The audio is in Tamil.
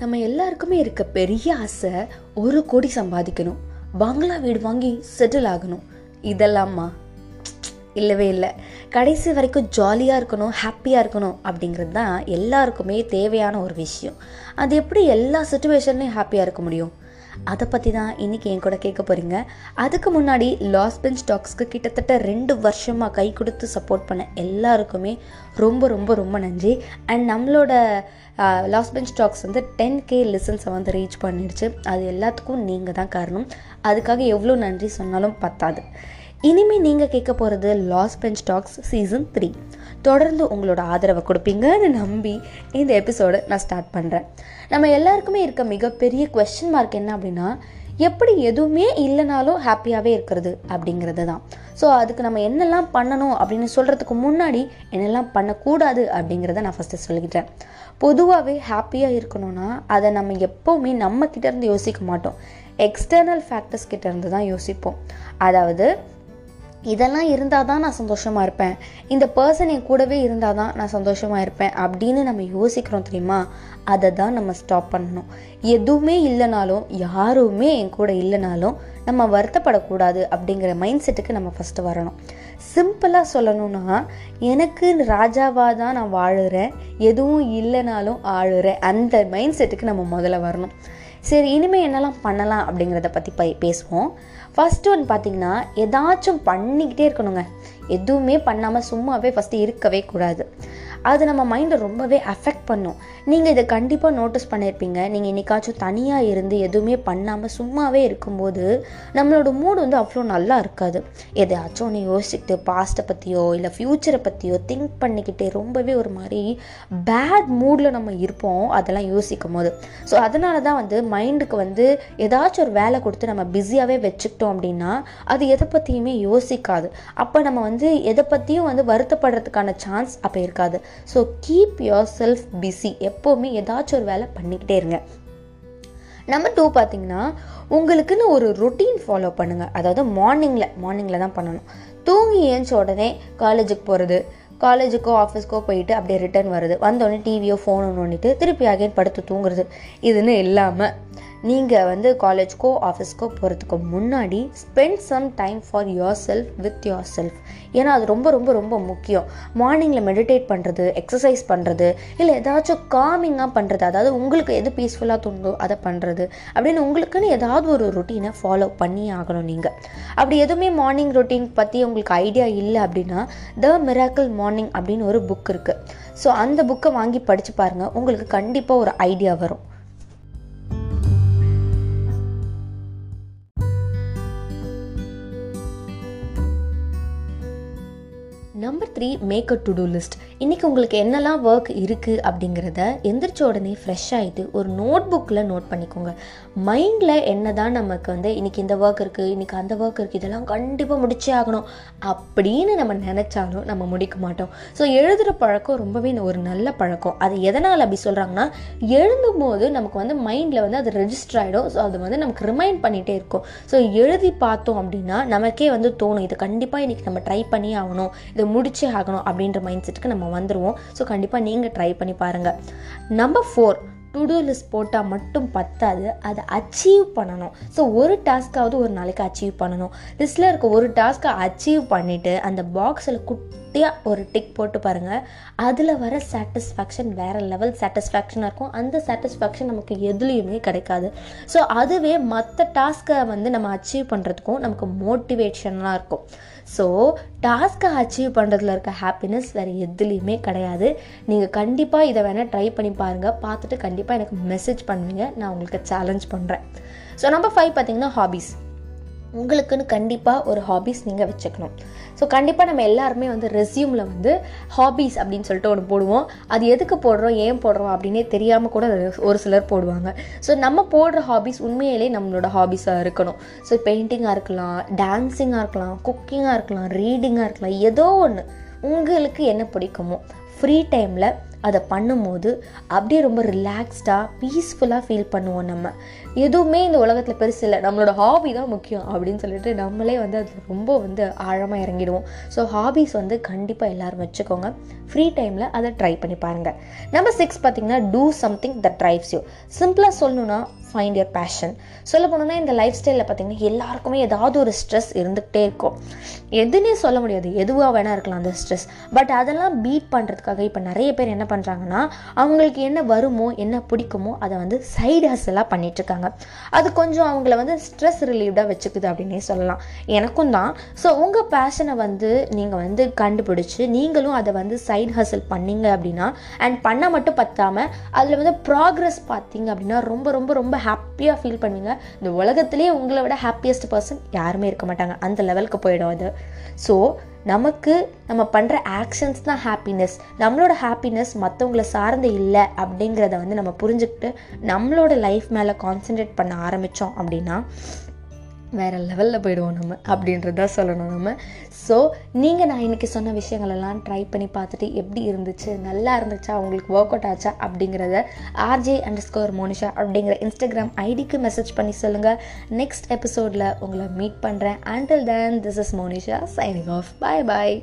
நம்ம எல்லாருக்குமே இருக்க பெரிய ஆசை ஒரு கோடி சம்பாதிக்கணும். பங்களா வீடு வாங்கி செட்டில் ஆகணும். இதெல்லாமா இல்லவே இல்லை. கடைசி வரைக்கும் ஜாலியாக இருக்கணும் ஹாப்பியாக இருக்கணும் அப்படிங்கிறது தான் எல்லாருக்குமே தேவையான ஒரு விஷயம். அது எப்படி எல்லா சுச்சுவேஷன்லையும் ஹாப்பியாக இருக்க முடியும்? அதை பற்றி தான் இன்றைக்கி என் கூட கேட்க போகிறீங்க அதுக்கு முன்னாடி லாஸ் பெஞ்ச் டாக்ஸ்க்கு கிட்டத்தட்ட ரெண்டு வருஷமாக கை கொடுத்து சப்போர்ட் பண்ண எல்லாருக்குமே ரொம்ப ரொம்ப ரொம்ப நன்றி. அண்ட் நம்மளோட லாஸ் பெஞ்ச் டாக்ஸ் வந்து டென் கே லிசன்ஸை வந்து ரீச் பண்ணிடுச்சு. அது எல்லாத்துக்கும் நீங்கள் தான் காரணம். அதுக்காக எவ்வளோ நன்றி சொன்னாலும் பத்தாது. இனிமேல் நீங்கள் கேட்க போகிறது last bench talks season three தொடர்ந்து உங்களோட ஆதரவை கொடுப்பீங்கன்னு நம்பி இந்த எபிசோடை நான் ஸ்டார்ட் பண்ணுறேன் நம்ம எல்லாருக்குமே இருக்க மிகப்பெரிய கொஸ்டின் மார்க் என்ன அப்படின்னா எப்படி எதுவுமே இல்லைனாலும் ஹாப்பியாகவே இருக்கிறது அப்படிங்கிறது தான். ஸோ அதுக்கு நம்ம என்னெல்லாம் பண்ணணும் அப்படின்னு சொல்கிறதுக்கு முன்னாடி என்னெல்லாம் பண்ணக்கூடாது அப்படிங்கிறத நான் ஃபஸ்ட்டு சொல்லிக்கிட்டேன். பொதுவாகவே ஹாப்பியாக இருக்கணும்னா அதை நம்ம எப்போவுமே நம்ம கிட்டேருந்து யோசிக்க மாட்டோம். எக்ஸ்டர்னல் ஃபேக்டர்ஸ் கிட்டேருந்து தான் யோசிப்போம். அதாவது இதெல்லாம் இருந்தால் தான் நான் சந்தோஷமாக இருப்பேன். இந்த பர்சன் என் கூடவே இருந்தால் தான் நான் சந்தோஷமாக இருப்பேன் அப்படின்னு நம்ம யோசிக்கிறோம் தெரியுமா? அதை தான் நம்ம ஸ்டாப் பண்ணணும். எதுவுமே இல்லைனாலும் யாருமே என் கூட இல்லைனாலும் நம்ம வருத்தப்படக்கூடாது அப்படிங்கிற மைண்ட் செட்டுக்கு நம்ம ஃபஸ்ட்டு வரணும். சிம்பிளாக சொல்லணும்னா எனக்கு ராஜாவாக தான் நான் வாழுறேன். எதுவும் இல்லைனாலும் ஆளுறேன். அந்த மைண்ட் செட்டுக்கு நம்ம முதல்ல வரணும். சரி இனிமேல் என்னெல்லாம் பண்ணலாம் அப்படிங்கிறத பற்றி ப பேசுவோம். ஃபஸ்ட்டு ஒன்று பார்த்தீங்கன்னா ஏதாச்சும் பண்ணிக்கிட்டே இருக்கணுங்க. எதுவுமே பண்ணாமல் சும்மாவே ஃபஸ்ட்டு இருக்கவே கூடாது. அது நம்ம மைண்டை ரொம்பவே அஃபெக்ட் பண்ணும். நீங்கள் இதை கண்டிப்பாக நோட்டீஸ் பண்ணியிருப்பீங்க நீங்கள் என்னைக்காச்சும் தனியாக இருந்து எதுவுமே பண்ணாமல் சும்மாவே இருக்கும்போது நம்மளோட மூடு வந்து அவ்வளோ நல்லா இருக்காது. எதையாச்சும் ஒன்று யோசிச்சுக்கிட்டு பாஸ்ட்டை பற்றியோ இல்லை ஃப்யூச்சரை பற்றியோ திங்க் பண்ணிக்கிட்டே ரொம்பவே ஒரு மாதிரி பேட் மூடில் நம்ம இருப்போம் அதெல்லாம் யோசிக்கும் போது ஸோ அதனால தான் வந்து மைண்டுக்கு வந்து ஏதாச்சும் ஒரு வேலை கொடுத்து நம்ம பிஸியாகவே வச்சுக்கிட்டோம் அப்படின்னா அது எதை பற்றியுமே யோசிக்காது. அப்போ நம்ம வந்து எதை பற்றியும் வந்து வருத்தப்படுறதுக்கான சான்ஸ் அப்போ இருக்காது. So keep yourself busy எப்போவுமே ஏதாச்சும் ஒரு வேலை பண்ணிக்கிட்டே இருங்க. நம்பர் டூ பார்த்தீங்கன்னா உங்களுக்குன்னு ஒரு ரொட்டீன் ஃபாலோ பண்ணுங்கள் அதாவது மார்னிங்கில் மார்னிங்கில் தான் பண்ணணும். தூங்கி ஏஞ்ச உடனே காலேஜுக்கு போகிறது காலேஜுக்கோ ஆஃபீஸ்க்கோ போயிட்டு அப்படியே ரிட்டர்ன் வருது வந்தோடனே டிவியோ ஃபோனோ நோண்டிட்டு திருப்பி அகைன் படுத்து தூங்குறது. இதுன்னு இல்லாமல் நீங்கள் வந்து காலேஜ்க்கோ ஆஃபீஸ்க்கோ போகிறதுக்கு முன்னாடி spend some time for yourself with yourself ஏன்னா அது ரொம்ப ரொம்ப ரொம்ப முக்கியம். மார்னிங்கில் மெடிடேட் பண்ணுறது எக்ஸசைஸ் பண்ணுறது இல்லை ஏதாச்சும் காமிங்காக பண்ணுறது அதாவது உங்களுக்கு எது பீஸ்ஃபுல்லாக தோணுதோ அதை பண்ணுறது அப்படின்னு உங்களுக்குன்னு ஏதாவது ஒரு ரொட்டீனை ஃபாலோ பண்ணி ஆகணும் நீங்கள் அப்படி எதுவுமே மார்னிங் ரொட்டீன் பற்றி உங்களுக்கு ஐடியா இல்லை அப்படின்னா த மிராக்கிள் மார்னிங் அப்படின்னு ஒரு புக் இருக்குது ஸோ அந்த புக்கை வாங்கி படித்து பாருங்கள் உங்களுக்கு கண்டிப்பாக ஒரு ஐடியா வரும். Number three make a to do list இன்றைக்கி உங்களுக்கு என்னெல்லாம் ஒர்க் இருக்குது அப்படிங்கிறத எந்திரிச்ச உடனே ஃப்ரெஷ் ஆகிட்டு ஒரு நோட் புக்கில் நோட் பண்ணிக்கோங்க. மைண்டில் என்ன தான் நமக்கு வந்து இன்றைக்கி இந்த ஒர்க் இருக்குது இன்றைக்கி அந்த ஒர்க் இருக்குது இதெல்லாம் கண்டிப்பாக முடிச்சே ஆகணும் அப்படின்னு நம்ம நினச்சாலும் நம்ம முடிக்க மாட்டோம். ஸோ எழுதுகிற பழக்கம் ரொம்பவே ஒரு நல்ல பழக்கம். அது எதனால் அப்படி சொல்கிறாங்கன்னா எழுதும் போது நமக்கு வந்து மைண்டில் வந்து அது ரெஜிஸ்டர் ஆகிடும் ஸோ அது வந்து நமக்கு ரிமைண்ட் பண்ணிகிட்டே இருக்கும். ஸோ எழுதி பார்த்தோம் அப்படின்னா நமக்கே வந்து தோணும் இது கண்டிப்பாக இன்றைக்கி நம்ம ட்ரை பண்ணி ஆகணும் இதை முடிச்சே ஆகணும் அப்படின்ற மைண்ட் செட்டுக்கு நம்ம வந்துடுவோம் ஸோ கண்டிப்பாக நீங்கள் ட்ரை பண்ணி பாருங்கள் number four to do list போட்டால் மட்டும் பத்தாது அதை அச்சீவ் பண்ணணும். ஸோ ஒரு டாஸ்க்காவது ஒரு நாளைக்கு அச்சீவ் பண்ணணும். லிஸ்ட்டில் இருக்க ஒரு டாஸ்க்கை அச்சீவ் பண்ணிவிட்டு அந்த பாக்ஸில் குட்டியாக ஒரு டிக் போட்டு பாருங்கள் அதில் வர சாட்டிஸ்ஃபேக்ஷன் வேறு லெவல் சாட்டிஸ்ஃபேக்ஷனாக இருக்கும். அந்த சாட்டிஸ்ஃபேக்ஷன் நமக்கு எதுலேயுமே கிடைக்காது. ஸோ அதுவே மற்ற டாஸ்க்கை வந்து நம்ம அச்சீவ் பண்ணுறதுக்கும் நமக்கு மோட்டிவேஷனாக இருக்கும். ஸோ டாஸ்க்கை அச்சீவ் பண்ணுறதுல இருக்க ஹாப்பினஸ் வேறு எதுலேயுமே கிடையாது. நீங்கள் கண்டிப்பாக இதை வேணால் ட்ரை பண்ணி பாருங்கள் பார்த்துட்டு கண்டிப்பாக எனக்கு மெசேஜ் பண்ணுவீங்க. நான் உங்களுக்கு சேலஞ்ச் பண்ணுறேன் ஸோ நம்பர் ஃபைவ் பார்த்தீங்கன்னா ஹாபீஸ் உங்களுக்குன்னு கண்டிப்பாக ஒரு ஹாபீஸ் நீங்கள் வச்சுக்கணும். ஸோ கண்டிப்பாக நம்ம எல்லாருமே வந்து ரெஸ்யூமில் வந்து ஹாபீஸ் அப்படின்னு சொல்லிட்டு ஒன்று போடுவோம். அது எதுக்கு போடுறோம்? ஏன் போடுறோம்? அப்படின்னே தெரியாமல் கூட ஒரு சிலர் போடுவாங்க. ஸோ நம்ம போடுற ஹாபீஸ் உண்மையிலே நம்மளோட ஹாபீஸாக இருக்கணும். ஸோ பெயிண்டிங்காக இருக்கலாம் டான்ஸிங்காக இருக்கலாம் குக்கிங்காக இருக்கலாம் ரீடிங்காக இருக்கலாம் ஏதோ ஒன்று உங்களுக்கு என்ன பிடிக்குமோ ஃப்ரீ டைமில் அதை பண்ணும்போது அப்படியே ரொம்ப ரிலாக்ஸ்டாக பீஸ்ஃபுல்லாக ஃபீல் பண்ணுவோம் நம்ம. எதுவுமே இந்த உலகத்தில் பெருசு இல்லை. நம்மளோட ஹாபி தான் முக்கியம் அப்படின்னு சொல்லிட்டு நம்மளே வந்து அதில் ரொம்ப வந்து ஆழமாக இறங்கிடுவோம். ஸோ ஹாபிஸ் வந்து கண்டிப்பாக எல்லோரும் வச்சுக்கோங்க. ஃப்ரீ டைமில் அதை ட்ரை பண்ணி பாருங்கள் நம்பர் சிக்ஸ் பார்த்தீங்கன்னா do something that drives you சிம்பிளாக சொல்லணும்னா ஃபைண்ட் யர் பேஷன் சொல்ல போனோம்னா இந்த லைஃப் ஸ்டைலில் பார்த்தீங்கன்னா எல்லாருக்குமே ஏதாவது ஒரு ஸ்ட்ரெஸ் இருந்துகிட்டே இருக்கும். எதுன்னே சொல்ல முடியாது. எதுவாக வேணால் இருக்கலாம் அந்த ஸ்ட்ரெஸ் பட் அதெல்லாம் பீட் பண்ணுறதுக்காக இப்போ நிறைய பேர் என்ன பண்ணுறாங்கன்னா அவங்களுக்கு என்ன வருமோ என்ன பிடிக்குமோ அதை வந்து சைடு ஹஸ்லாம் பண்ணுறாங்க அது கொஞ்சம் அவங்கள வந்து ஸ்ட்ரெஸ் ரிலீவ்டாக வச்சுக்குது அப்படின்னே சொல்லலாம். எனக்கும் தான். ஸோ உங்கள் பேஷனை வந்து நீங்கள் வந்து கண்டுபிடிச்சி நீங்களும் அதை வந்து சைட் ஹசல் பண்ணீங்க அப்படின்னா அண்ட் பண்ண மட்டும் பத்தாமல் அதில் வந்து ப்ராக்ரஸ் பார்த்தீங்க அப்படின்னா ரொம்ப ரொம்ப ரொம்ப ஹாப்பியாக ஃபீல் பண்ணுவீங்க. இந்த உலகத்துலேயே உங்களை விட ஹாப்பியஸ்ட் பர்சன் யாருமே இருக்க மாட்டாங்க. அந்த லெவலுக்கு போயிடும் அது. ஸோ நமக்கு நம்ம பண்ணுற ஆக்ஷன்ஸ் தான் ஹாப்பினஸ் நம்மளோட ஹாப்பினஸ் மற்றவங்கள சார்ந்து இல்லை அப்படிங்கிறத வந்து நம்ம புரிஞ்சுக்கிட்டு நம்மளோட லைஃப் மேலே கான்சென்ட்ரேட் பண்ண ஆரம்பித்தோம் அப்படின்னா வேறு லெவலில் போயிடுவோம் நம்ம அப்படின்றத சொல்லணும் நம்ம. ஸோ நீங்கள் நான் இன்றைக்கி சொன்ன விஷயங்களெல்லாம் ட்ரை பண்ணி பார்த்துட்டு எப்படி இருந்துச்சு நல்லா இருந்துச்சா உங்களுக்கு ஒர்க் அவுட் ஆச்சா அப்படிங்கிறத ஆர்ஜே அண்டர் ஸ்கோர் மோனிஷா அப்படிங்கிற இன்ஸ்டாகிராம் ஐடிக்கு மெசேஜ் பண்ணி சொல்லுங்கள் நெக்ஸ்ட் எபிசோடில் உங்களை மீட் பண்ணுறேன் until then this is Monisha signing off bye bye